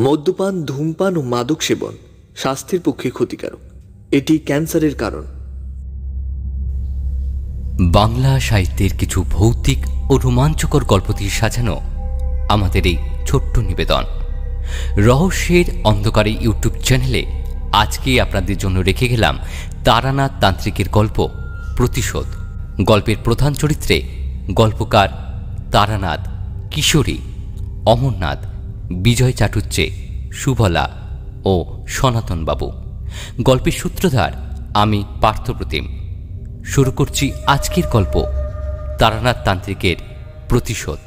মদ্যপান, ধূমপান ও মাদক সেবন স্বাস্থ্যের পক্ষে ক্ষতিকারক। এটি ক্যান্সারের কারণ। বাংলা সাহিত্যের কিছু ভৌতিক ও রোমাঞ্চকর গল্প দিয়ে সাজানো আমাদের এই ছোট্ট নিবেদন। রহস্যের অন্ধকারে ইউটিউব চ্যানেলে আজকে আপনাদের জন্য রেখে গেলাম তারানাথ তান্ত্রিকের গল্প, প্রতিশোধ। গল্পের প্রধান চরিত্রে গল্পকার তারানাথ কিশোরী, অমরনাথ। বিজয় চাটুচ্চে সুবলা ও সনাতন বাবু গল্পের সূত্রধার আমি পার্থপ্রতিম। শুরু করছি আজকের গল্প, তারানাথ তান্ত্রিকের প্রতিশোধ।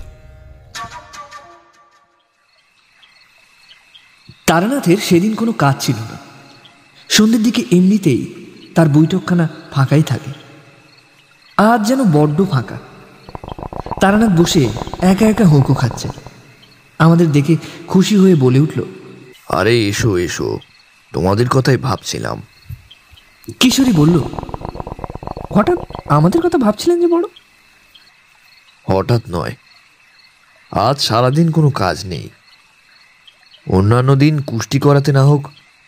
তারানাথের সেদিন কোনো কাজ ছিল না। সন্ধ্যের দিকে এমনিতেই তার বৈঠকখানা ফাঁকাই থাকে। আজ যেন বড্ড ফাঁকা। তারানাথ বসে একা একা হোঁকো খাচ্ছে। আমাদের দেখে খুশি হয়ে বলে উঠল আরে এসো এসো। তোমাদের কথাই ভাবছিলাম। কিশোরী বলল হঠাৎ আমাদের কথা ভাবছিলেন যে বড়? হঠাৎ নয়। আজ সারাদিন কোনো কাজ নেই। অন্যান্য দিন কুষ্টি করাতে না হোক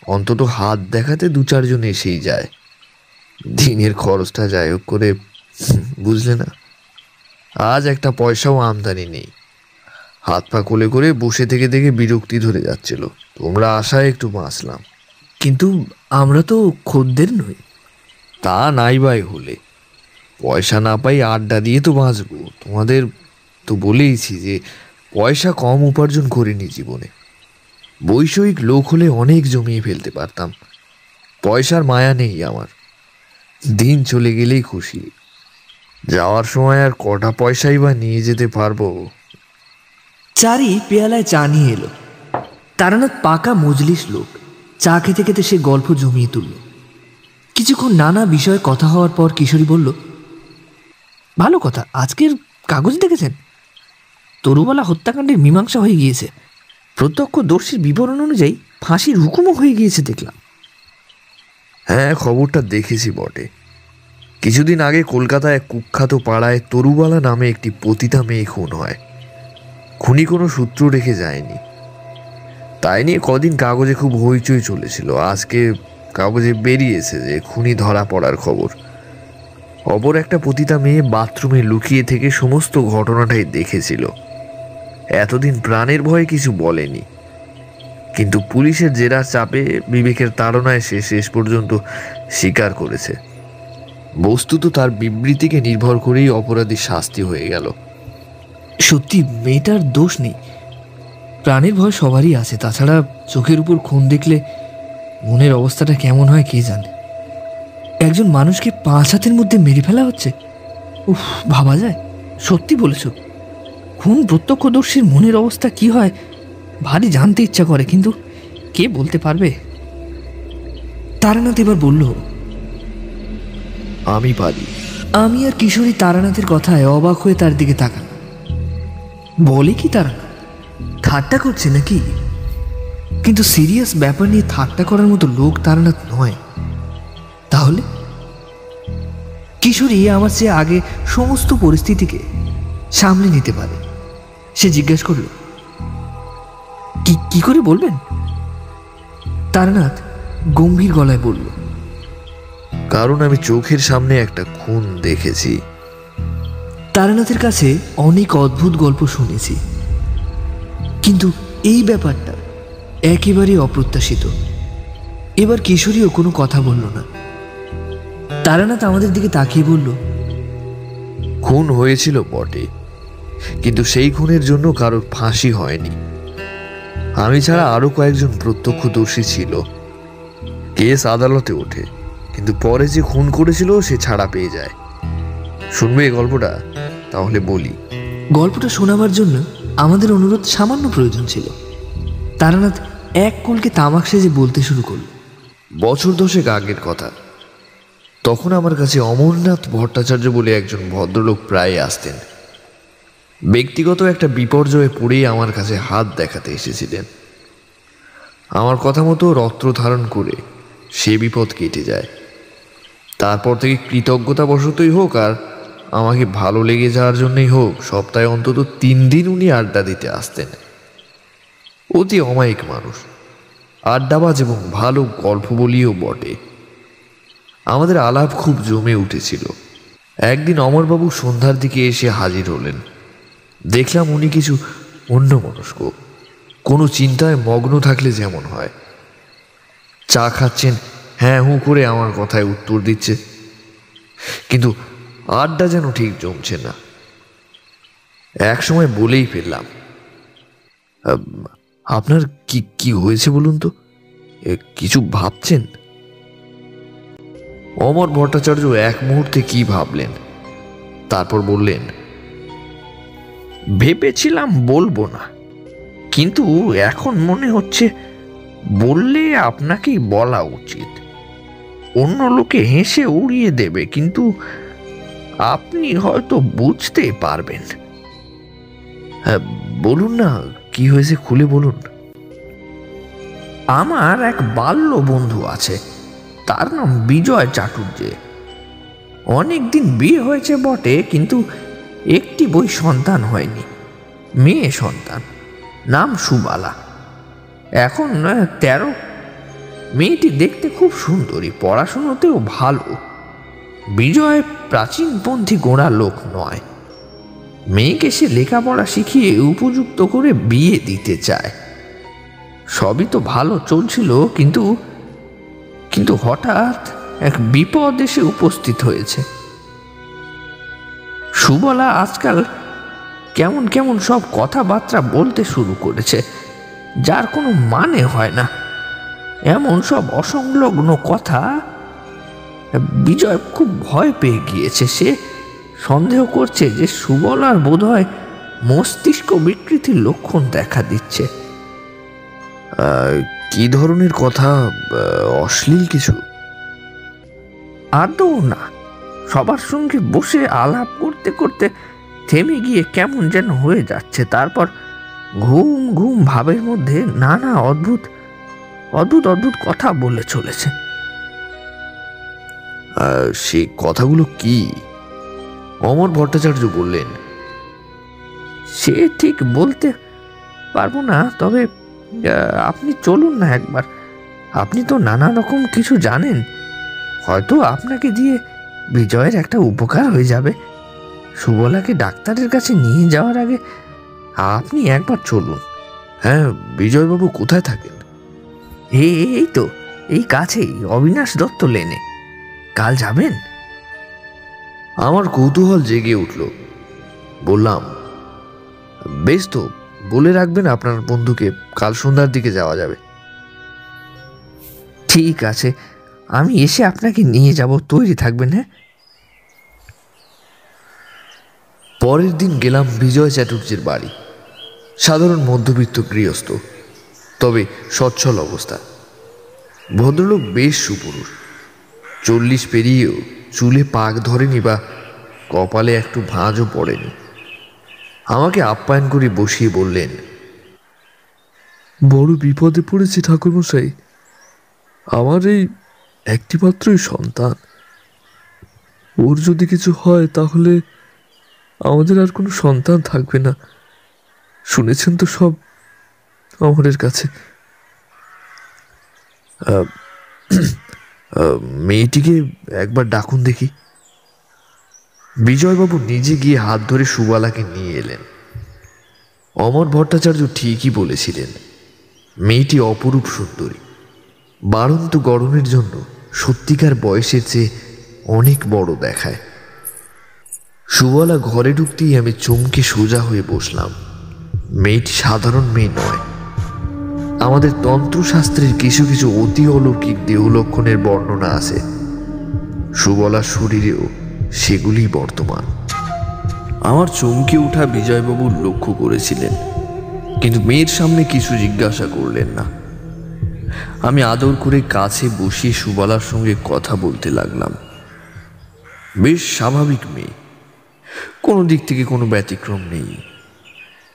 অন্তত হাত দেখাতে দু চারজন এসেই যায়। দিনের খরচটা যাই হোক করে বুঝলে না? আজ একটা পয়সাও আমদানি নেই। হাত পা কোলে করে বসে থেকে থেকে বিরক্তি ধরে যাচ্ছিল। তোমরা আশায় একটু বাঁচলাম। কিন্তু আমরা তো খদ্দের নই। তা নাই বাই হলে। পয়সা না পাই আড্ডা দিয়ে তো বাঁচবো। তোমাদের তো বলেইছি যে পয়সা কম উপার্জন করিনি জীবনে। বৈষয়িক লোক হলে অনেক জমিয়ে ফেলতে পারতাম। পয়সার মায়া নেই আমার। দিন চলে গেলেই খুশি। যাওয়ার সময় আর কটা পয়সাই বা নিয়ে যেতে পারব? চারি পেয়ালায় চা নিয়ে এলো। তারানাথ পাকা মজলিস লোক, চা খেতে খেতে সে গল্প জমিয়ে তুলল। কিছুক্ষণ নানা বিষয়ে কথা হওয়ার পর কিশোরী বলল, ভালো কথা, আজকের কাগজ দেখেছেন? তরুবালা হত্যাকাণ্ডের মীমাংসা হয়ে গিয়েছে। প্রত্যক্ষদর্শীর বিবরণ অনুযায়ী ফাঁসির হুকুমও হয়ে গিয়েছে দেখলাম। হ্যাঁ খবরটা দেখেছি বটে। কিছুদিন আগে কলকাতায় কুখ্যাত পাড়ায় তরুবালা নামে একটি পতিতা মেয়ে খুন হয়। খুনি কোনো সূত্র রেখে যায়নি। তাই নিয়ে কদিন কাগজে খুব হইচই চলেছিল। আজকে কাগজে বেরিয়েছে যে খুনি ধরা পড়ার খবর। অপর একটা পতিতা মেয়ে বাথরুমে লুকিয়ে থেকে সমস্ত ঘটনাটাই দেখেছিল। এতদিন প্রাণের ভয়ে কিছু বলেনি। কিন্তু পুলিশের জেরার চাপে বিবেকের তাড়নায় সে শেষ পর্যন্ত স্বীকার করেছে। বস্তুত তার বিবৃতিকে নির্ভর করেই অপরাধী শাস্তি হয়ে গেল। সত্যি মেয়েটার দোষ নেই। প্রাণের ভয় সবারই আছে তাছাড়া চোখের উপর খুন দেখলে মনের অবস্থাটা কেমন হয় কে জানে। একজন মানুষকে পাঁচ হাতের মধ্যে মেরে ফেলা হচ্ছে? উফ ভাবা যায়। সত্যি বলেছ খুন প্রত্যক্ষদর্শীর মনের অবস্থা কি হয় ভারী জানতে ইচ্ছা করে কিন্তু কে বলতে পারবে? তারানাথ এবার বলল আমি পারি। আমি আর কিশোরী তারানাথের কথায় অবাক হয়ে তার দিকে তাকালাম। বলে কি তারানাথ ঠাট্টা করছে নাকি? কিন্তু সিরিয়াস ব্যাপার নিয়ে ঠাট্টা করার মতো লোক তারানাথ নয়। তাহলে? কিশোরী আমার চেয়ে আগে সমস্ত পরিস্থিতিকে সামলে নিতে পারে। সে জিজ্ঞেস করল, কি কি করে বলবেন? তারানাথ গম্ভীর গলায় বলল, কারণ আমি চোখের সামনে একটা খুন দেখেছি। তারানাথের কাছে অনেক অদ্ভুত গল্প শুনেছি। কিন্তু এই ব্যাপারটা একেবারেই অপ্রত্যাশিত। এবার কিশোরীও কোনো কথা বলল না। তারানাথ আমাদের দিকে তাকিয়ে বলল, খুন হয়েছিল বটে, কিন্তু সেই খুনের জন্য কারোর ফাঁসি হয়নি। আমি ছাড়া আরও কয়েকজন প্রত্যক্ষদর্শী ছিল। কেস আদালতে ওঠে, কিন্তু পরে যে খুন করেছিল সে ছাড়া পেয়ে যায়। শুনবে এই গল্পটা? তাহলে বলি। গল্পটা শোনাবার জন্য আমাদের অনুরোধ সামান্য প্রয়োজন ছিল। তারানাথ এক কলকে তামাক সেজে বলতে শুরু করল। বছর দশেক আগের কথা। তখন আমার কাছে অমরনাথ ভট্টাচার্য বলে একজন ভদ্রলোক প্রায় আসতেন। ব্যক্তিগত একটা বিপর্যয়ে পড়েই আমার কাছে হাত দেখাতে এসেছিলেন। আমার কথা মতো রত্র ধারণ করে সে বিপদ কেটে যায়। তারপর থেকে কৃতজ্ঞতা বশতই হোক আর আমাকে ভালো লেগে যাওয়ার জন্যই হোক, সপ্তাহে অন্তত তিন দিন উনি আড্ডা দিতে আসতেন। অতি অমায়িক মানুষ। আড্ডাবাজ এবং ভালো গল্প বলিও বটে। আমাদের আলাপ খুব জমে উঠেছিল। একদিন অমরবাবু সন্ধ্যার দিকে এসে হাজির হলেন। দেখলাম উনি কিছু অন্য মনস্ক কোনো চিন্তায় মগ্ন থাকলে যেমন হয়। চা খাচ্ছেন হ্যাঁ হুঁ করে আমার কথায় উত্তর দিচ্ছে। কিন্তু আড্ডা যেন ঠিক জমছে না। এক সময় বলেই ফেললাম। আপনার কি কি হয়েছে বলুন তো? কিছু ভাবছেন? অমর ভট্টাচার্য এক মুহূর্তে কি ভাবলেন? তারপর বললেন, ভেবেছিলাম বলব না। কিন্তু এখন মনে হচ্ছে বললে আপনাকেই বলা উচিত। অন্য লোকে হেসে উড়িয়ে দেবে, কিন্তু আপনি হয়তো বুঝতে পারবেন। হ্যাঁ বলুন না, কি হয়েছে খুলে বলুন। আমার এক বাল্য বন্ধু আছে, তার নাম বিজয় চাটুর্যে। অনেকদিন বিয়ে হয়েছে বটে, কিন্তু একটি বই সন্তান হয়নি, মেয়ে সন্তান, নাম সুবালা। এখন তেরো। মেয়েটি দেখতে খুব সুন্দরী, পড়াশুনোতেও ভালো। বিজয় প্রাচীনপন্থী গোড়া লোক নয়। মেয়েকে সে লেখাপড়া শিখিয়ে উপযুক্ত করে বিয়ে দিতে চায়। সবই তো ভালো চলছিল, কিন্তু কিন্তু হঠাৎ এক বিপদ এসে উপস্থিত হয়েছে। সুবলা আজকাল কেমন কেমন সব কথাবার্তা বলতে শুরু করেছে, যার কোনো মানে হয় না। এমন সব অসংলগ্ন কথা বিজয় খুব ভয় পেয়ে গিয়েছে। সে সন্দেহ করছে যে সুবলার বোধহয় মস্তিষ্ক বিকৃতির লক্ষণ দেখা দিচ্ছে। কি ধরনের কথা? অশ্লীল কিছু? আদৌ না। সবার সঙ্গে বসে আলাপ করতে করতে থেমে গিয়ে কেমন যেন হয়ে যাচ্ছে। তারপর ঘুম ঘুম ভাবের মধ্যে নানা অদ্ভুত অদ্ভুত অদ্ভুত কথা বলে চলেছে। সেই কথাগুলো কি? অমর ভট্টাচার্য বললেন সে ঠিক বলতে পারব না তবে আপনি চলুন না একবার। আপনি তো নানা রকম কিছু জানেন। হয়তো আপনাকে দিয়ে বিজয়ের একটা উপকার হয়ে যাবে। সুবলাকে ডাক্তারের কাছে নিয়ে যাওয়ার আগে আপনি একবার চলুন। হ্যাঁ বিজয়বাবু কোথায় থাকেন? এই তো এই কাছেই অবিনাশ দত্ত লেনে। কাল যাবেন? আমার কৌতূহল জেগে উঠল। বললাম বেশ তো বলে রাখবেন আপনার বন্ধুকে কাল সন্ধ্যার দিকে যাওয়া যাবে। ঠিক আছে আমি এসে আপনাকে নিয়ে যাব তৈরি থাকবেন হ্যাঁ? পরের দিন গেলাম বিজয় চ্যাটুর্যের বাড়ি। সাধারণ মধ্যবিত্ত গৃহস্থ তবে সচ্ছল অবস্থা। ভদ্রলোক বেশ সুপুরুষ। চল্লিশ পেরিয়েও চুলে পাক ধরেনি বা কপালে একটু ভাঁজও পড়েনি। আমাকে আপ্যায়ন করে বসিয়ে বললেন, বড় বিপদে পড়েছি ঠাকুরমশাই। আমার এই একটি একটিমাত্রই সন্তান। ওর যদি কিছু হয় তাহলে আমাদের আর কোনো সন্তান থাকবে না। শুনেছেন তো সব অমরের কাছে। মেয়েটিকে একবার ডাকুন দেখি। বিজয়বাবু নিজে গিয়ে হাত ধরে সুবালাকে নিয়ে এলেন। অমর ভট্টাচার্য ঠিকই বলেছিলেন, মেয়েটি অপরূপ সুন্দরী। বাড়ন্ত গরমের জন্য সত্যিকার বয়সের চেয়ে অনেক বড় দেখায়। সুবলা ঘরে ঢুকতেই আমি চমকে সোজা হয়ে বসলাম। মেয়েটি সাধারণ মেয়ে নয়। আমাদের তন্ত্রশাস্ত্রের কিছু কিছু অতি অলৌকিক দেহলক্ষণের বর্ণনা আছে। সুবলার শরীরেও সেগুলি বর্তমান। আমার চমকে ওঠা বিজয়বাবু লক্ষ্য করেছিলেন কিন্তু মেয়ের সামনে কিছু জিজ্ঞাসা করলেন না। আমি আদর করে কাছে বসিয়ে সুবালার সঙ্গে কথা বলতে লাগলাম। বেশ স্বাভাবিক মেয়ে কোনো দিক থেকে কোনো ব্যতিক্রম নেই।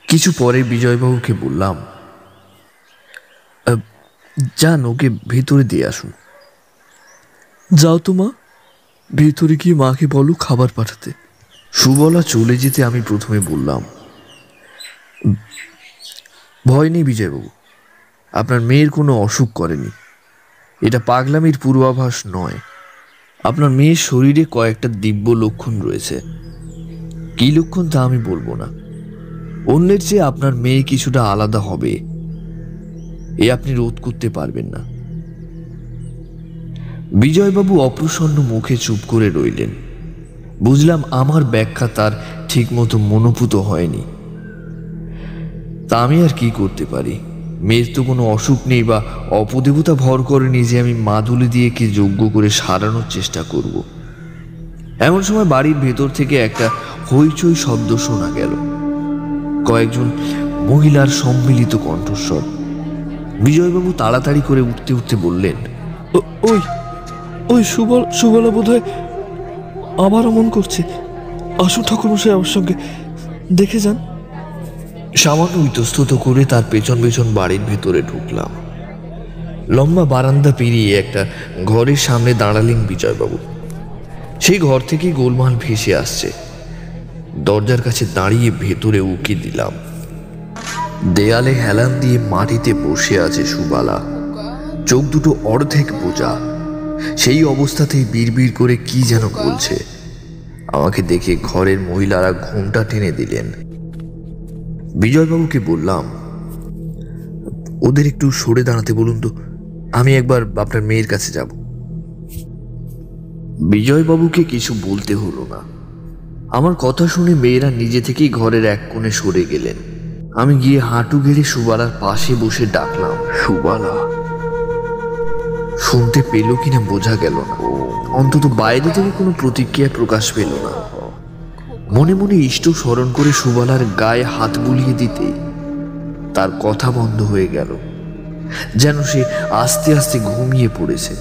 কিছু পরে বিজয়বাবুকে বললাম "আহ, যান ওকে ভেতরে দিয়ে আসুন। যাও তো মা। ভেতরে গিয়ে মাকে বলো খাবার পাঠাতে। সুবলা চলে যেতে আমি প্রথমে বললাম ভয় নেই বিজয়বাবু আপনার মেয়ের কোনো অসুখ করেনি। এটা পাগলামির পূর্বাভাস নয়। আপনার মেয়ের শরীরে কয়েকটা দিব্য লক্ষণ রয়েছে। কী লক্ষণ তা আমি বলব না। অন্যের চেয়ে আপনার মেয়ে কিছুটা আলাদা হবে। এ আপনি রোধ করতে পারবেন না। বিজয়বাবু অপ্রসন্ন মুখে চুপ করে রইলেন। বুঝলাম আমার ব্যাখ্যা তার ঠিকমতো মনোভূত হয়নি। তা আমি আর কি করতে পারি? মেয়ের তো কোনো অসুখ নেই বা অপদেবতা ভর করেনি যে আমি মাদুলি দিয়ে কি যোগ্য করে সারানোর চেষ্টা করব। এমন সময় বাড়ির ভেতর থেকে একটা হইচই শব্দ শোনা গেল। কয়েকজন মহিলার সম্মিলিত কণ্ঠস্বর। বিজয়বাবু তাড়াতাড়ি করে উঠতে উঠতে বললেন ওই ওই সুবল, সুবলা বোধ হয় আবার অমন করছে। আসুন ঠাকুরমশাই আমার সঙ্গে। দেখে যান। সামান্য ইতস্তত করে তার পেছন পেছন বাড়ির ভেতরে ঢুকলাম। লম্বা বারান্দা পেরিয়ে একটা ঘরের সামনে দাঁড়ালেন বিজয়বাবু সেই ঘর থেকে গোলমাল ভেসে আসছে। দরজার কাছে দাঁড়িয়ে ভেতরে উকি দিলাম। দেয়ালে হেলান দিয়ে মাটিতে বসে আছে সুবালা। চোখ দুটো অর্ধেক বোঝা। সেই অবস্থাতেই বিড়বিড় করে কি যেন বলছে। আমাকে দেখে ঘরের মহিলারা ঘোমটা টেনে দিলেন। বিজয়বাবুকে বললাম, ওদের একটু সরে দাঁড়াতে বলুন তো, আমি একবার আপনার মেয়ের কাছে যাব। বিজয়বাবুকে কিছু বলতে হলো না। আমার কথা শুনে মেয়েরা নিজে থেকেই ঘরের এক কোণে সরে গেলেন। আমি গিয়ে হাঁটু গেড়ে সুবালার পাশে বসে ডাকলাম, সুবালা? শুনতে পেল কিনা বোঝা গেল না। অন্তত বাইরে থেকে কোনো প্রতিক্রিয়া প্রকাশ পেল না। মনে মনে ইষ্ট স্মরণ করে সুবালার গায়ে হাত বুলিয়ে দিতেই তার কথা বন্ধ হয়ে গেল, যেন সে আস্তে আস্তে ঘুমিয়ে পড়েছে।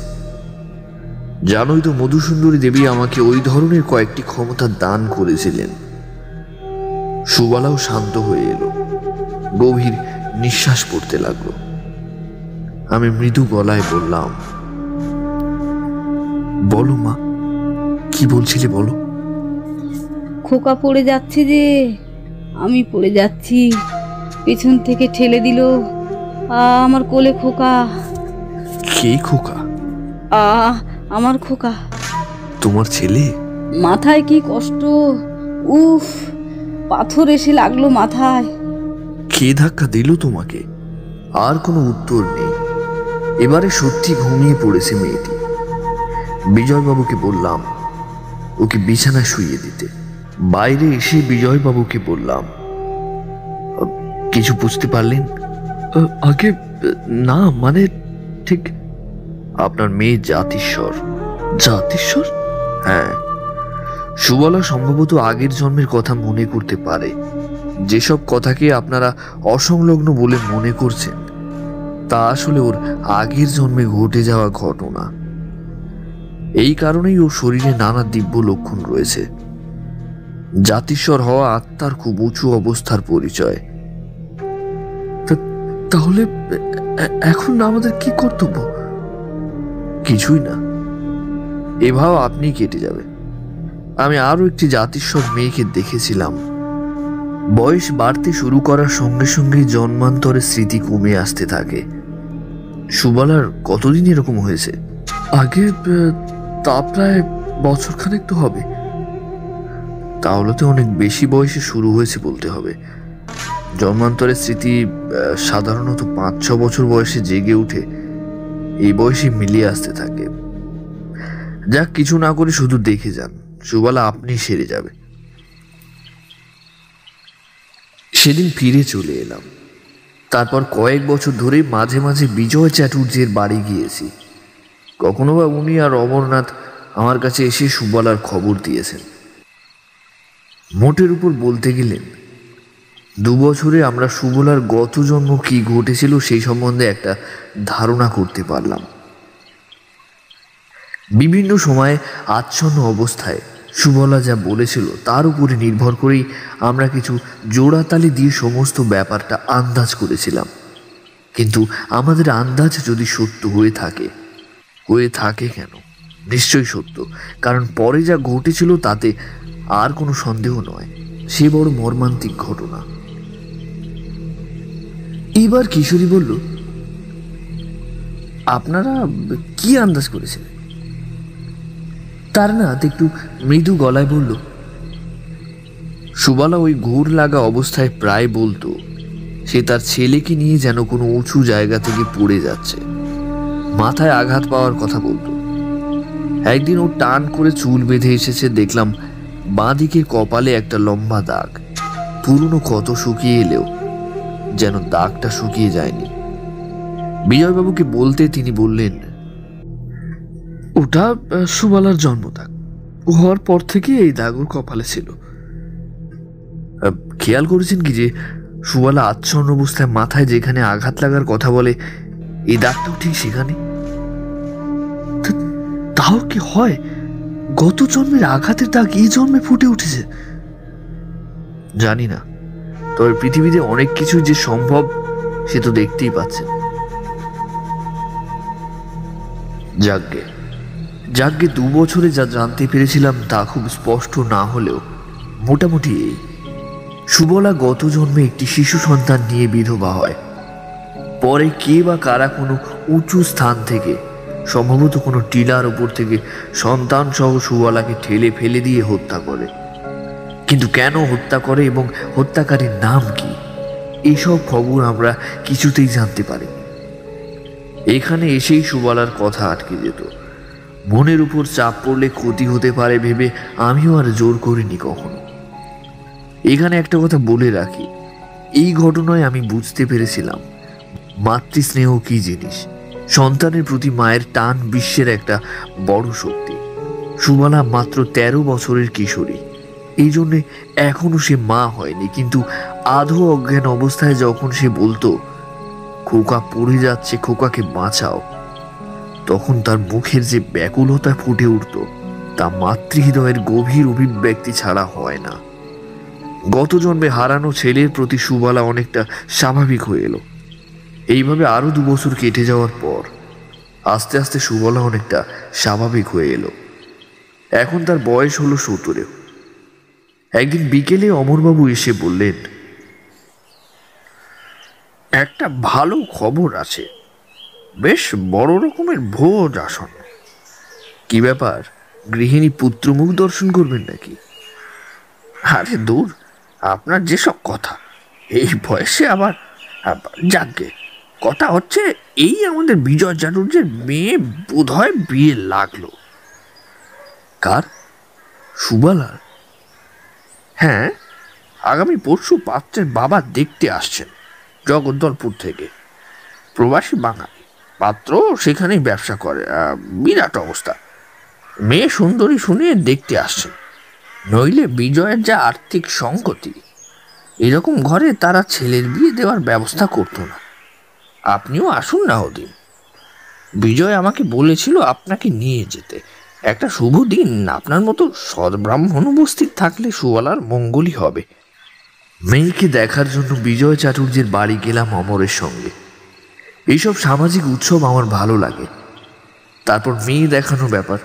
জানোই তো মধুসুন্দরী দেবী আমাকে ওই ধরনের কয়েকটি ক্ষমতা দান করেছিলেন। সুবালাও শান্ত হয়ে এলো। গভীর নিঃশ্বাস পড়তে লাগল। আমি মৃদু গলায় বললাম বলো মা কি বলছিলে বলো? খোকা পড়ে যাচ্ছে যে আমি পড়ে যাচ্ছি। পেছন থেকে ঠেলে দিল আমার কোলে খোকা। কে খোকা? আ আমার খোকা। তোমার ছেলে? মাথায় কি কষ্ট? উফ পাথর এসে লাগল মাথায়। কে ধাক্কা দিল তোমাকে? আর কোনো উত্তর নেই। এবারে সত্যি ঘুমিয়ে পড়েছে মেয়েটি। বিজয়বাবুকে বললাম, ওকে বিছানায় শুইয়ে দিতে। বাইরে এসে বিজয়বাবুকে বললাম, কিছু বুঝতে পারলেন? আগে, না মানে ঠিক আপনার মেয়ে জাতিস্বর। জাতিস্বর? হ্যাঁ। সুবলা সম্ভবত আগের জন্মের কথা মনে করতে পারে। যেসব কথাকে আপনারা অসংলগ্ন বলে মনে করছেন, তা আসলে ওর আগের জন্মে ঘটে যাওয়া ঘটনা। এই কারণেই ওর শরীরে নানা দিব্য লক্ষণ রয়েছে। জাতিস্বর হওয়া আত্মার খুব উঁচু অবস্থার পরিচয়। তাহলে এখন আমাদের কি কর্তব্য? কিছুই না। এভাবে আপনি কেটে যাবে। আমি আরও একটি জাতিস্বর মেয়েকে দেখেছিলাম। বয়স বাড়তে শুরু করার সঙ্গে সঙ্গেই জন্মান্তরের স্মৃতি কমে আসতে থাকে। সুবালার কতদিন এরকম হয়েছে? আগে তা প্রায় বছরখানেক তো হবে। তাহলে তো অনেক বেশি বয়সে শুরু হয়েছে বলতে হবে। জন্মান্তরের স্মৃতি সাধারণত পাঁচ ছ বছর বয়সে জেগে উঠে এই বয়সে মিলিয়ে আসতে থাকে। যাক কিছু না করে শুধু দেখে যান। সুবালা আপনি সেরে যাবে। সেদিন ফিরে চলে এলাম। তারপর কয়েক বছর ধরে মাঝে মাঝে বিজয় চ্যাটুর্যের বাড়ি গিয়েছি। কখনো বা উনি আর অমরনাথ আমার কাছে এসে সুবলার খবর দিয়েছেন। মোটের উপর বলতে গেলেন দু বছরে আমরা সুবলার গত জন্ম কি ঘটেছিল সেই সম্বন্ধে একটা ধারণা করতে পারলাম। বিভিন্ন সময়ে আচ্ছন্ন অবস্থায় সুবলা যা বলেছিল তার উপরে নির্ভর করেই আমরা কিছু জোড়াতালি দিয়ে সমস্ত ব্যাপারটা আন্দাজ করেছিলাম। কিন্তু আমাদের আন্দাজ যদি সত্য হয়ে থাকে হয়ে থাকে কেন? নিশ্চয়ই সত্য, কারণ পরে যা ঘটেছিল তাতে আর কোনো সন্দেহ নয়, সে বড় মর্মান্তিক ঘটনা। এবার কিশোরী বলল, আপনারা কি আন্দাজ করেছিলেন? তারনাথ একটু মৃদু গলায় বলল, সুবালা ওই ঘোর লাগা অবস্থায় প্রায় বলতো, সে তার ছেলেকে নিয়ে যেন কোনো উঁচু জায়গা থেকে পড়ে যাচ্ছে। মাথায় আঘাত পাওয়ার কথা বলতো। একদিন ও টান করে চুল বেঁধে এসেছে, দেখলাম বাঁ দিকের কপালে একটা লম্বা দাগ। পুরনো ক্ষত শুকিয়ে এলেও যেন দাগটা শুকিয়ে যায়নি। বিজয়বাবুকে বলতে তিনি বললেন ওটা সুবালার জন্মদাগ। ও হওয়ার পর থেকে এই দাগ ওর কপালে ছিল। খেয়াল করেছেন কি যে সুবালা আচ্ছন্ন অবস্থায় মাথায় যেখানে আঘাত লাগার কথা বলে এই দাগটাও ঠিক সেখানে? তাও কি হয়? গত জন্মের আঘাতের দাগ এই জন্মে ফুটে উঠেছে। জানি না। তবে পৃথিবীতে অনেক কিছু যে সম্ভব সে তো দেখতেই পাচ্ছে যাগ্গে যাগ্গে দু বছরে যা জানতে পেরেছিলাম তা খুব স্পষ্ট না হলেও, মোটামুটি এই। সুবলা গত জন্মে একটি শিশু সন্তান নিয়ে বিধবা হয়। পরে কে বা কারা কোনো উঁচু স্থান থেকে, সম্ভবত কোনো টিলার উপর থেকে সন্তান সহ সুবলাকে ঠেলে ফেলে দিয়ে হত্যা করে। কিন্তু কেন হত্যা করে এবং হত্যাকারীর নাম কি, এসব খবর আমরা কিছুতেই জানতে পারি এখানে এসেই সুবলার কথা আটকে যেত। মনের উপর চাপ পড়লে ক্ষতি হতে পারে ভেবে আমিও আর জোর করিনি কখনো। এখানে একটা কথা বলে রাখি, এই ঘটনায় আমি বুঝতে পেরেছিলাম, মাতৃস্নেহ কি জিনিস? সন্তানের প্রতি মায়ের টান বিশ্বের একটা বড় শক্তি। সুবালা মাত্র তেরো বছরের কিশোরী, এই জন্যে এখনও সে মা হয়নি, কিন্তু আধো অজ্ঞান অবস্থায় যখন সে বলতো, খোকা পড়ে যাচ্ছে, খোকাকে বাঁচাও। তখন তার মুখের যে ব্যাকুলতা ফুটে উঠত, তা মাতৃহৃদয়ের গভীর অভিব্যক্তি ছাড়া হয় না। গত জন্মে হারানো ছেলের প্রতি সুবালা অনেকটা স্বাভাবিক হয়ে এলো। এইভাবে আরও দু বছর কেটে যাওয়ার পর আস্তে আস্তে সুবলা অনেকটা স্বাভাবিক হয়ে এলো। এখন তার বয়স হলো সত্তরেও একদিন বিকেলে অমরবাবু এসে বললেন, একটা ভালো খবর আছে। বেশ বড় রকমের ভোজ আসন। কি ব্যাপার? গৃহিণী পুত্রমুখ দর্শন করবেন নাকি? আরে দূর, আপনার যেসব কথা, এই বয়সে আবার যাকে, কথা হচ্ছে এই আমাদের বিজয় চাটুর্যের মেয়ে বোধহয় বিয়ে লাগল। কার? সুবালার? হ্যাঁ আগামী পরশু পাত্রের বাবা দেখতে আসছেন, জগদ্দলপুর থেকে। প্রবাসী বাঙালি। পাত্র সেখানেই ব্যবসা করে। বিরাট অবস্থা। মেয়ে সুন্দরী শুনে দেখতে আসছেন নইলে বিজয়ের যা আর্থিক সংগতি, এরকম ঘরে তারা ছেলের বিয়ে দেওয়ার ব্যবস্থা করতো না। আপনিও আসুন না ওদিন। বিজয় আমাকে বলেছিল আপনাকে নিয়ে যেতে। একটা শুভ দিন। আপনার মতো সদ্ব্রাহ্মণ উপস্থিত থাকলে সুবালার মঙ্গলই হবে। মেয়েকে দেখার জন্য বিজয় চাটুর্যের বাড়ি গেলাম অমরের সঙ্গে। এইসব সামাজিক উৎসব আমার ভালো লাগে। তারপর মেয়ে দেখানো ব্যাপার।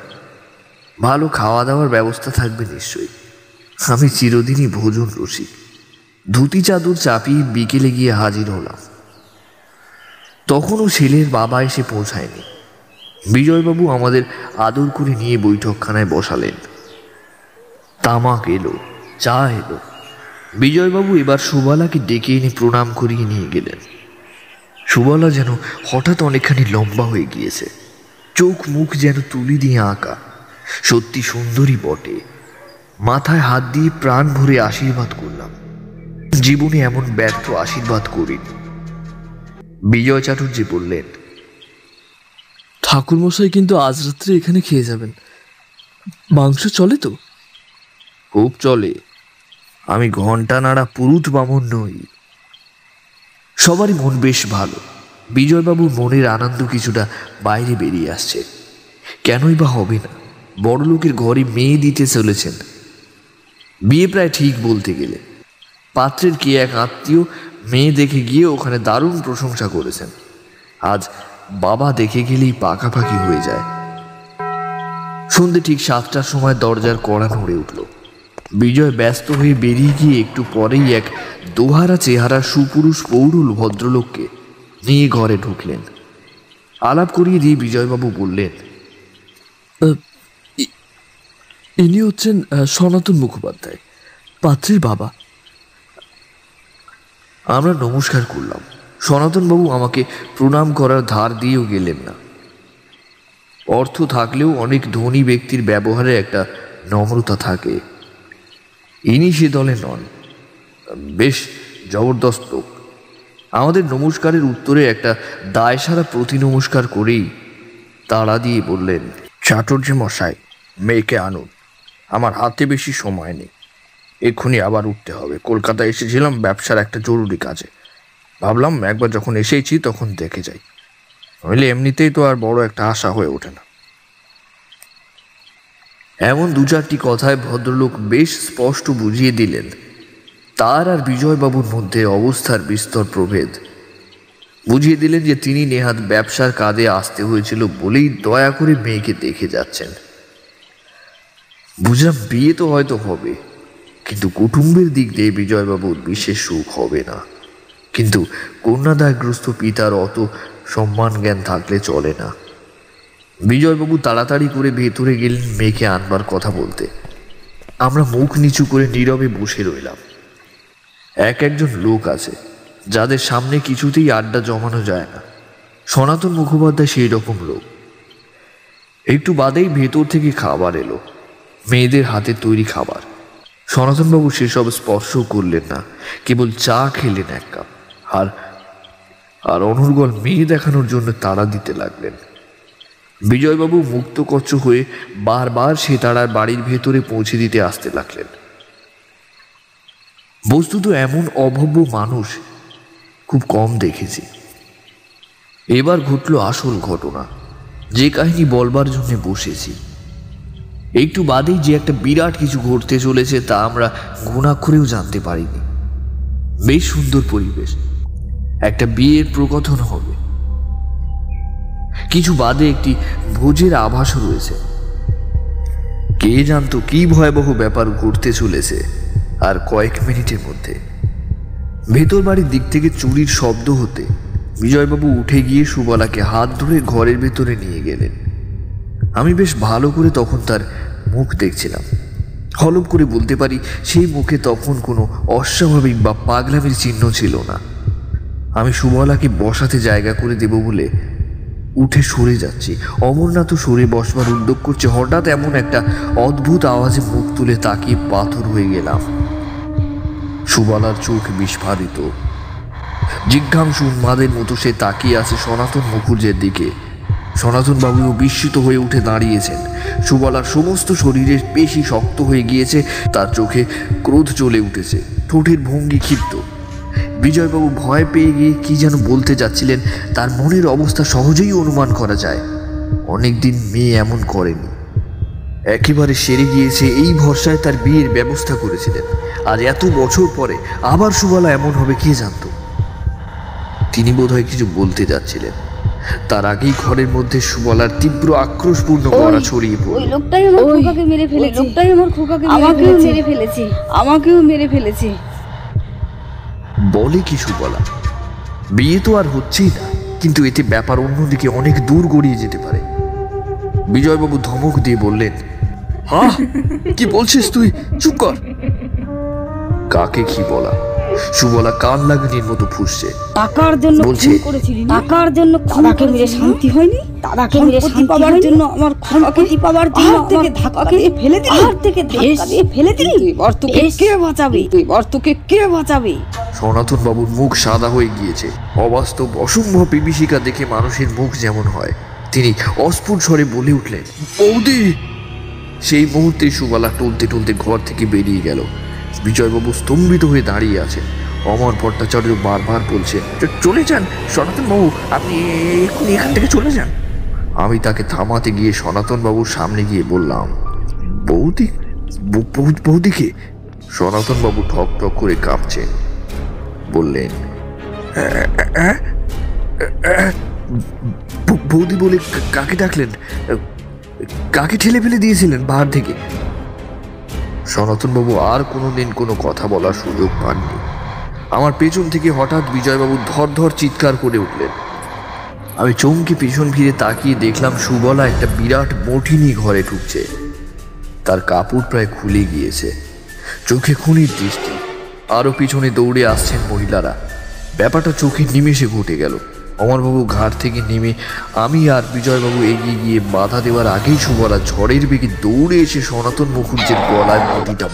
ভালো খাওয়া দাওয়ার ব্যবস্থা থাকবে নিশ্চয়ই। আমি চিরদিনই ভোজন রসিক। ধুতি চাদর চাপিয়ে বিকেলে গিয়ে হাজির হলাম। তখনও ছেলের বাবা এসে পৌঁছায়নি। বিজয়বাবু আমাদের আদর করে নিয়ে বৈঠকখানায় বসালেন। তামাক এলো, চা এলো। বিজয়বাবু এবার সুবালাকে ডেকে এনে প্রণাম করিয়ে নিয়ে গেলেন। সুবালা যেন হঠাৎ অনেকখানি লম্বা হয়ে গিয়েছে। চোখ মুখ যেন তুলি দিয়ে আঁকা। সত্যি সুন্দরী বটে। মাথায় হাত দিয়ে প্রাণ ভরে আশীর্বাদ করলাম। জীবনে এমন ব্যর্থ আশীর্বাদ করিনি। বিজয় চাটুর্যে বললেন ঠাকুরমশাই কিন্তু আজ রাত্রে এখানে খেয়ে যাবেন। মাংস চলে তো? খুব চলে। আমি ঘণ্টা নাড়া পুরুত বামন নই। সবারই মন বেশ ভালো। বিজয়বাবুর মনের আনন্দ কিছুটা বাইরে বেরিয়ে আসছে। কেনই বা হবে না বড় লোকের ঘরে মেয়ে দিতে চলেছেন। বিয়ে প্রায় ঠিক বলতে গেলে। পাত্রের কি এক আত্মীয় মেয়ে দেখে গিয়ে ওখানে দারুণ প্রশংসা করেছেন। আজ বাবা দেখে গেলেই পাকাপাকি হয়ে যায়। সন্ধে ঠিক সাতটার সময় দরজার কড়া নড়ে উঠল। বিজয় ব্যস্ত হয়ে বেরিয়ে গিয়ে একটু পরেই এক দোহারা চেহারা সুপুরুষ পৌরুল ভদ্রলোককে নিয়ে ঘরে ঢুকলেন। আলাপ করিয়ে দিয়ে বিজয়বাবু বললেন ইনি হচ্ছেন সনাতন মুখোপাধ্যায় পাত্রীর বাবা। আমরা নমস্কার করলাম। সনাতনবাবু আমাকে প্রণাম করার ধার দিয়েও গেলেন না। অর্থ থাকলেও অনেক ধনী ব্যক্তির ব্যবহারে একটা নম্রতা থাকে। ইনি সে দলে নন। বেশ জবরদস্ত লোক। আমাদের নমস্কারের উত্তরে একটা দায়সারা প্রতি নমস্কার করেই তাড়া দিয়ে বললেন, চাটুর্য মশাই, মেয়েকে আনুন। আমার হাতে বেশি সময় নেই। এক্ষুনি আবার উঠতে হবে। কলকাতা এসেছিলাম, ব্যবসার একটা জরুরি কাজে। ভাবলাম একবার যখন এসেছি তখন দেখে যাই। নইলে এমনিতেই তো আর বড় একটা আশা হয়ে ওঠে না। এমন দু চারটি কথায় ভদ্রলোক বেশ স্পষ্ট বুঝিয়ে দিলেন। তার আর বিজয়বাবুর মধ্যে অবস্থার বিস্তর প্রভেদ। বুঝিয়ে দিলেন যে তিনি নেহাত ব্যবসার কাঁধে আসতে হয়েছিল বলেই দয়া করে মেয়েকে দেখে যাচ্ছেন। বুঝলাম বিয়ে তো হয়তো হবে, কিন্তু কুটুম্বের দিক দিয়ে বিজয়বাবুর বিশেষ সুখ হবে না। কিন্তু কন্যাদায়গ্রস্ত পিতার অত সম্মান জ্ঞান থাকলে চলে না। বিজয়বাবু তাড়াতাড়ি করে ভেতরে গেলেন মেয়েকে আনবার কথা বলতে। আমরা মুখ নিচু করে নীরবে বসে রইলাম। এক একজন লোক আছে, যাদের সামনে কিছুতেই আড্ডা জমানো যায় না। সনাতন মুখোপাধ্যায় সেই রকম লোক। একটু বাদেই ভেতর থেকে খাবার এলো। মেয়েদের হাতে তৈরি খাবার। সনাতনবাবু সেসব স্পর্শ করলেন না, কেবল চা খেলেন এক কাপ। আর আর অনর্গল মেয়ে দেখানোর জন্য তাড়া দিতে লাগলেন। বিজয়বাবু মুক্তকচ্ছ হয়ে বারবার সে তারার বাড়ির ভেতরে পৌঁছে দিতে আসতে লাগলেন। বস্তুত এমন অভব্য মানুষ খুব কম দেখেছি। এবার ঘটল আসল ঘটনা। যে কাহিনী বলবার জন্য বসেছি। একটু বাদেই যে একটা বিরাট কিছু ঘটতে চলেছে তা আমরা ঘুণাক্ষরেও জানতে পারিনি। বেশ সুন্দর পরিবেশ। একটা বিয়ের প্রকথন হবে। কিছু বাদে একটি ভোজের আভাস রয়েছে। কে জানতো কি ভয়াবহ ব্যাপার ঘটতে চলেছে আর কয়েক মিনিটের মধ্যে? ভেতর বাড়ির দিক থেকে চুরির শব্দ হতে বিজয়বাবু উঠে গিয়ে সুবলাকে হাত ধরে ঘরের ভেতরে নিয়ে গেলেন। আমি বেশ ভালো করে তখন তার মুখ দেখছিলাম। হলপ করে বলতে পারি, সেই মুখে তখন কোনো অস্বাভাবিক বা পাগলামির চিহ্ন ছিল না। আমি সুবলাকে বসাতে জায়গা করে দেব বলে উঠে সরে যাচ্ছি। অমরনাথ সরে বসবার উদ্যোগ করছে। হঠাৎ এমন একটা অদ্ভুত আওয়াজে মুখ তুলে তাকিয়ে পাথর হয়ে গেলাম। সুবালার চোখ বিস্ফারিত। জিজ্ঞাংসু উন্মাদের মতো সে তাকিয়ে আছে সনাতন মুখুর্জের দিকে। সনাতন বাবুও বিস্মিত হয়ে উঠে দাঁড়িয়েছেন। সুবলার সমস্ত শরীরের পেশি শক্ত হয়ে গিয়েছে, তার চোখে ক্রোধ চলে উঠেছে। ঠোঁটের ভঙ্গি ক্ষিপ্ত। বিজয়বাবু ভয় পেয়ে গিয়ে কি যেন বলতে যাচ্ছিলেন তার মনের অবস্থা সহজেই অনুমান করা যায়। অনেকদিন মেয়ে এমন করেনি। একেবারে সেরে গিয়েছে এই ভরসায় তার বিয়ের ব্যবস্থা করেছিলেন। আর এত বছর পরে আবার সুবলা এমন হবে কে জানতো? তিনি বোধহয় কিছু বলতে যাচ্ছিলেন। তার আগেই ঘরের মধ্যে সুবলার তীব্র আক্রোশপূর্ণ গড়া ছড়িয়ে ওই পড়ল লোকটাই আমার খোকাকে মেরে ফেলেছে লোকটাই আমার খোকাকে আমাকেও মেরে ফেলেছে। আমাকেও মেরে ফেলেছে। বলে কিছু বলা। বিয়ে তো আর হচ্ছেই না কিন্তু এতে ব্যাপার অন্যদিকে অনেক দূর গড়িয়ে যেতে পারে। বিজয়বাবু ধমক দিয়ে বললেন হ্যাঁ কি বলছিস তুই? চুপ কর। কাকে কি বলা? সুবলা কান লাগানির মতো ফুসছে। টাকার জন্য বলছে? টাকার জন্য দাদাকে মেরে শান্তি হয়নি? দাদাকে মেরে শান্তি পাওয়ার জন্য আমার সম্পত্তি পাওয়ার জন্য থেকে ধাক্কা দিয়ে ফেলে দিলি। আর থেকে ধাক্কা দিয়ে ফেলে দিলি। এবার তোকে কে বাঁচাবে? এবার তোকে কে বাঁচাবে? সনাতন বাবুর মুখ সাদা হয়ে গিয়েছে। অবাস্তব, অসম্ভব বিভীষিকা দেখে মানুষের মুখ যেমন হয়। তিনি অস্ফুট স্বরে বলে উঠলেন, বৌদি! সেই মুহূর্তে সুবালা টলতে টলতে ঘর থেকে বেরিয়ে গেল। বিজয়বাবু স্তম্ভিত হয়ে দাঁড়িয়ে আছেন। অমর ভট্টাচার্য বারবার বলছে চলে যান, সনাতন বাবু, আপনি এক্ষুনি এখান থেকে চলে যান। আমি তাকে থামাতে গিয়ে সনাতন বাবুর সামনে গিয়ে বললাম, বৌদি বৌদিকে? সনাতন বাবু ঠক ঠক করে কাঁপছেন। বললেন "আ- আ- আ- বৌ- বৌদি বলে কাকে ডাকলেন? কাকে ঠেলে ফেলে দিয়েছিলেন বাহার থেকে? সনাতনবাবু আর কোনোদিন কোনো কথা বলার সুযোগ পাননি। আমার পেছন থেকে হঠাৎ বিজয়বাবু ধর ধর চিৎকার করে উঠলেন। আমি চমকে পিছন ফিরে তাকিয়ে দেখলাম সুবলা একটা বিরাট মঠিনি ঘরে ঢুকছে। তার কাপড় প্রায় খুলে গিয়েছে। চোখে খুনির দৃষ্টি। আরও পিছনে দৌড়ে আসছেন মহিলারা। ব্যাপারটা চোখে নিমেষে ঘটে গেল। অমরবাবু ঘাট থেকে নেমে আমি আর বিজয়বাবু এগিয়ে গিয়ে বাধা দেওয়ার আগেই সুবলা ঝড়ের বেগে দৌড়ে এসে সনাতন মুখুজ্জের গলায় মতিটা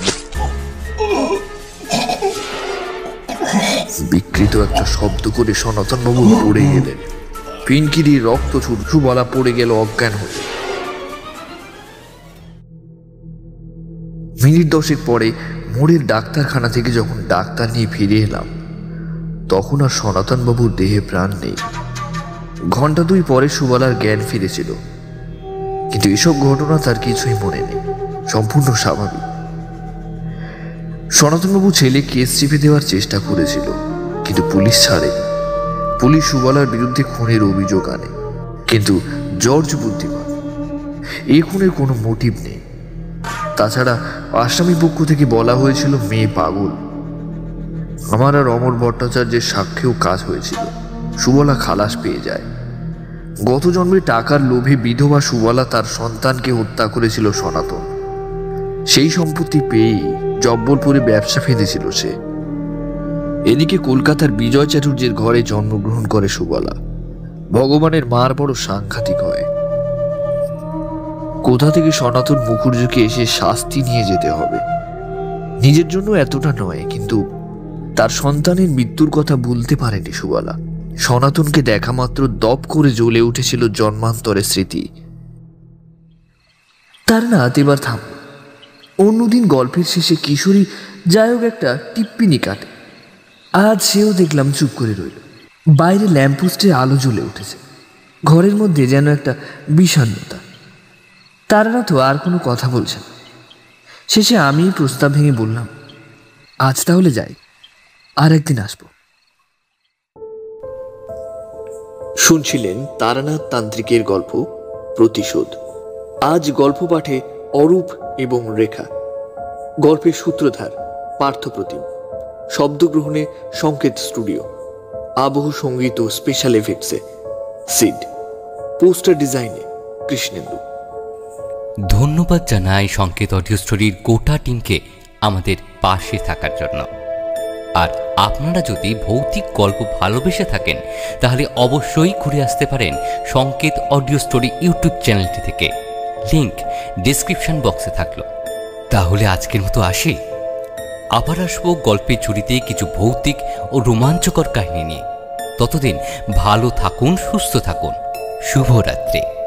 বিকৃত একটা শব্দ করে সনাতন বাবু পড়ে গেলেন। পিনকিরি রক্ত ছুটছু বলা পড়ে গেল অজ্ঞান হয়ে। মিনিট দশেক পরে মোড়ের ডাক্তারখানা থেকে যখন ডাক্তার নিয়ে ফিরে এলাম, তখন আর সনাতন বাবুর দেহে প্রাণ নেই। ঘণ্টা দুই পরে সুবালার জ্ঞান ফিরেছিল। কিন্তু এসব ঘটনা তার কিছুই মনে নেই, সম্পূর্ণ স্বাভাবিক। সনাতনবাবু ছেলে কেস চেপে দেওয়ার চেষ্টা করেছিল, কিন্তু পুলিশ ছাড়েনি। পুলিশ সুবালার বিরুদ্ধে খুনের অভিযোগ আনে, কিন্তু জর্জ বুদ্ধিমান। এই খুনের কোনো মোটিভ নেই। তাছাড়া আসামি পক্ষ থেকে বলা হয়েছিল মেয়ে পাগল। আমার আর অমর ভট্টাচার্যের সাক্ষ্যেও কাজ হয়েছিল। সুবলা খালাস পেয়ে যায়। গত জন্মে টাকার লোভে বিধবা সুবলা তার সন্তানকে হত্যা করেছিল সনাতন। সেই সম্পত্তি পেয়েই জব্বলপুরে ব্যবসা ফেঁদেছিল সে। এদিকে কলকাতার বিজয় চ্যাটুর্যের ঘরে জন্মগ্রহণ করে সুবলা। ভগবানের মার বড় সাংঘাতিক হয়। কোথা থেকে সনাতন মুখুর্জকে এসে শাস্তি নিয়ে যেতে হবে? নিজের জন্য এতটা নয়, কিন্তু তার সন্তানের মৃত্যুর কথা বলতে পারেনি সুবলা। সনাতনকে দেখা মাত্র দপ করে জ্বলে উঠেছিল জন্মান্তরের স্মৃতি। তার না এবার থাম। অন্যদিন গল্পের শেষে কিশোরী যাই হোক একটা টিপ্পিনি কাটে। আজ সেও দেখলাম চুপ করে রইল। বাইরে ল্যাম্পপোস্টে আলো জ্বলে উঠেছে। ঘরের মধ্যে যেন একটা বিষণ্ণতা। তারা তো আর কোনো কথা বলছে না। শেষে আমি প্রস্তাব ভেঙে বললাম, আজ তাহলে যাই, আর একদিন আসব। শুনছিলেন তারানাথ তান্ত্রিকের গল্প, প্রতিশোধ। আজ গল্প পাঠে অরূপ এবং রেখা। গল্পের সূত্রধার, পার্থপ্রতিম। শব্দগ্রহণে সংকেত স্টুডিও। আবহ সংগীত ও স্পেশাল এফেক্টসে। সিড। পোস্টার ডিজাইনে কৃষ্ণেন্দু। ধন্যবাদ জানাই সংকেত অডিও স্টোরির গোটা টিমকে আমাদের পাশে থাকার জন্য। আর আপনারা যদি ভৌতিক গল্প ভালোবেসে থাকেন, তাহলে অবশ্যই ঘুরে আসতে পারেন সংকেত অডিও স্টোরি ইউটিউব চ্যানেলটি থেকে। লিংক ডিসক্রিপশন বক্সে থাকল। তাহলে আজকের মতো আসি। আবার আসব গল্পের চুরিতে কিছু ভৌতিক ও রোমাঞ্চকর কাহিনী নিয়ে। ততদিন ভালো থাকুন, সুস্থ থাকুন। শুভরাত্রি।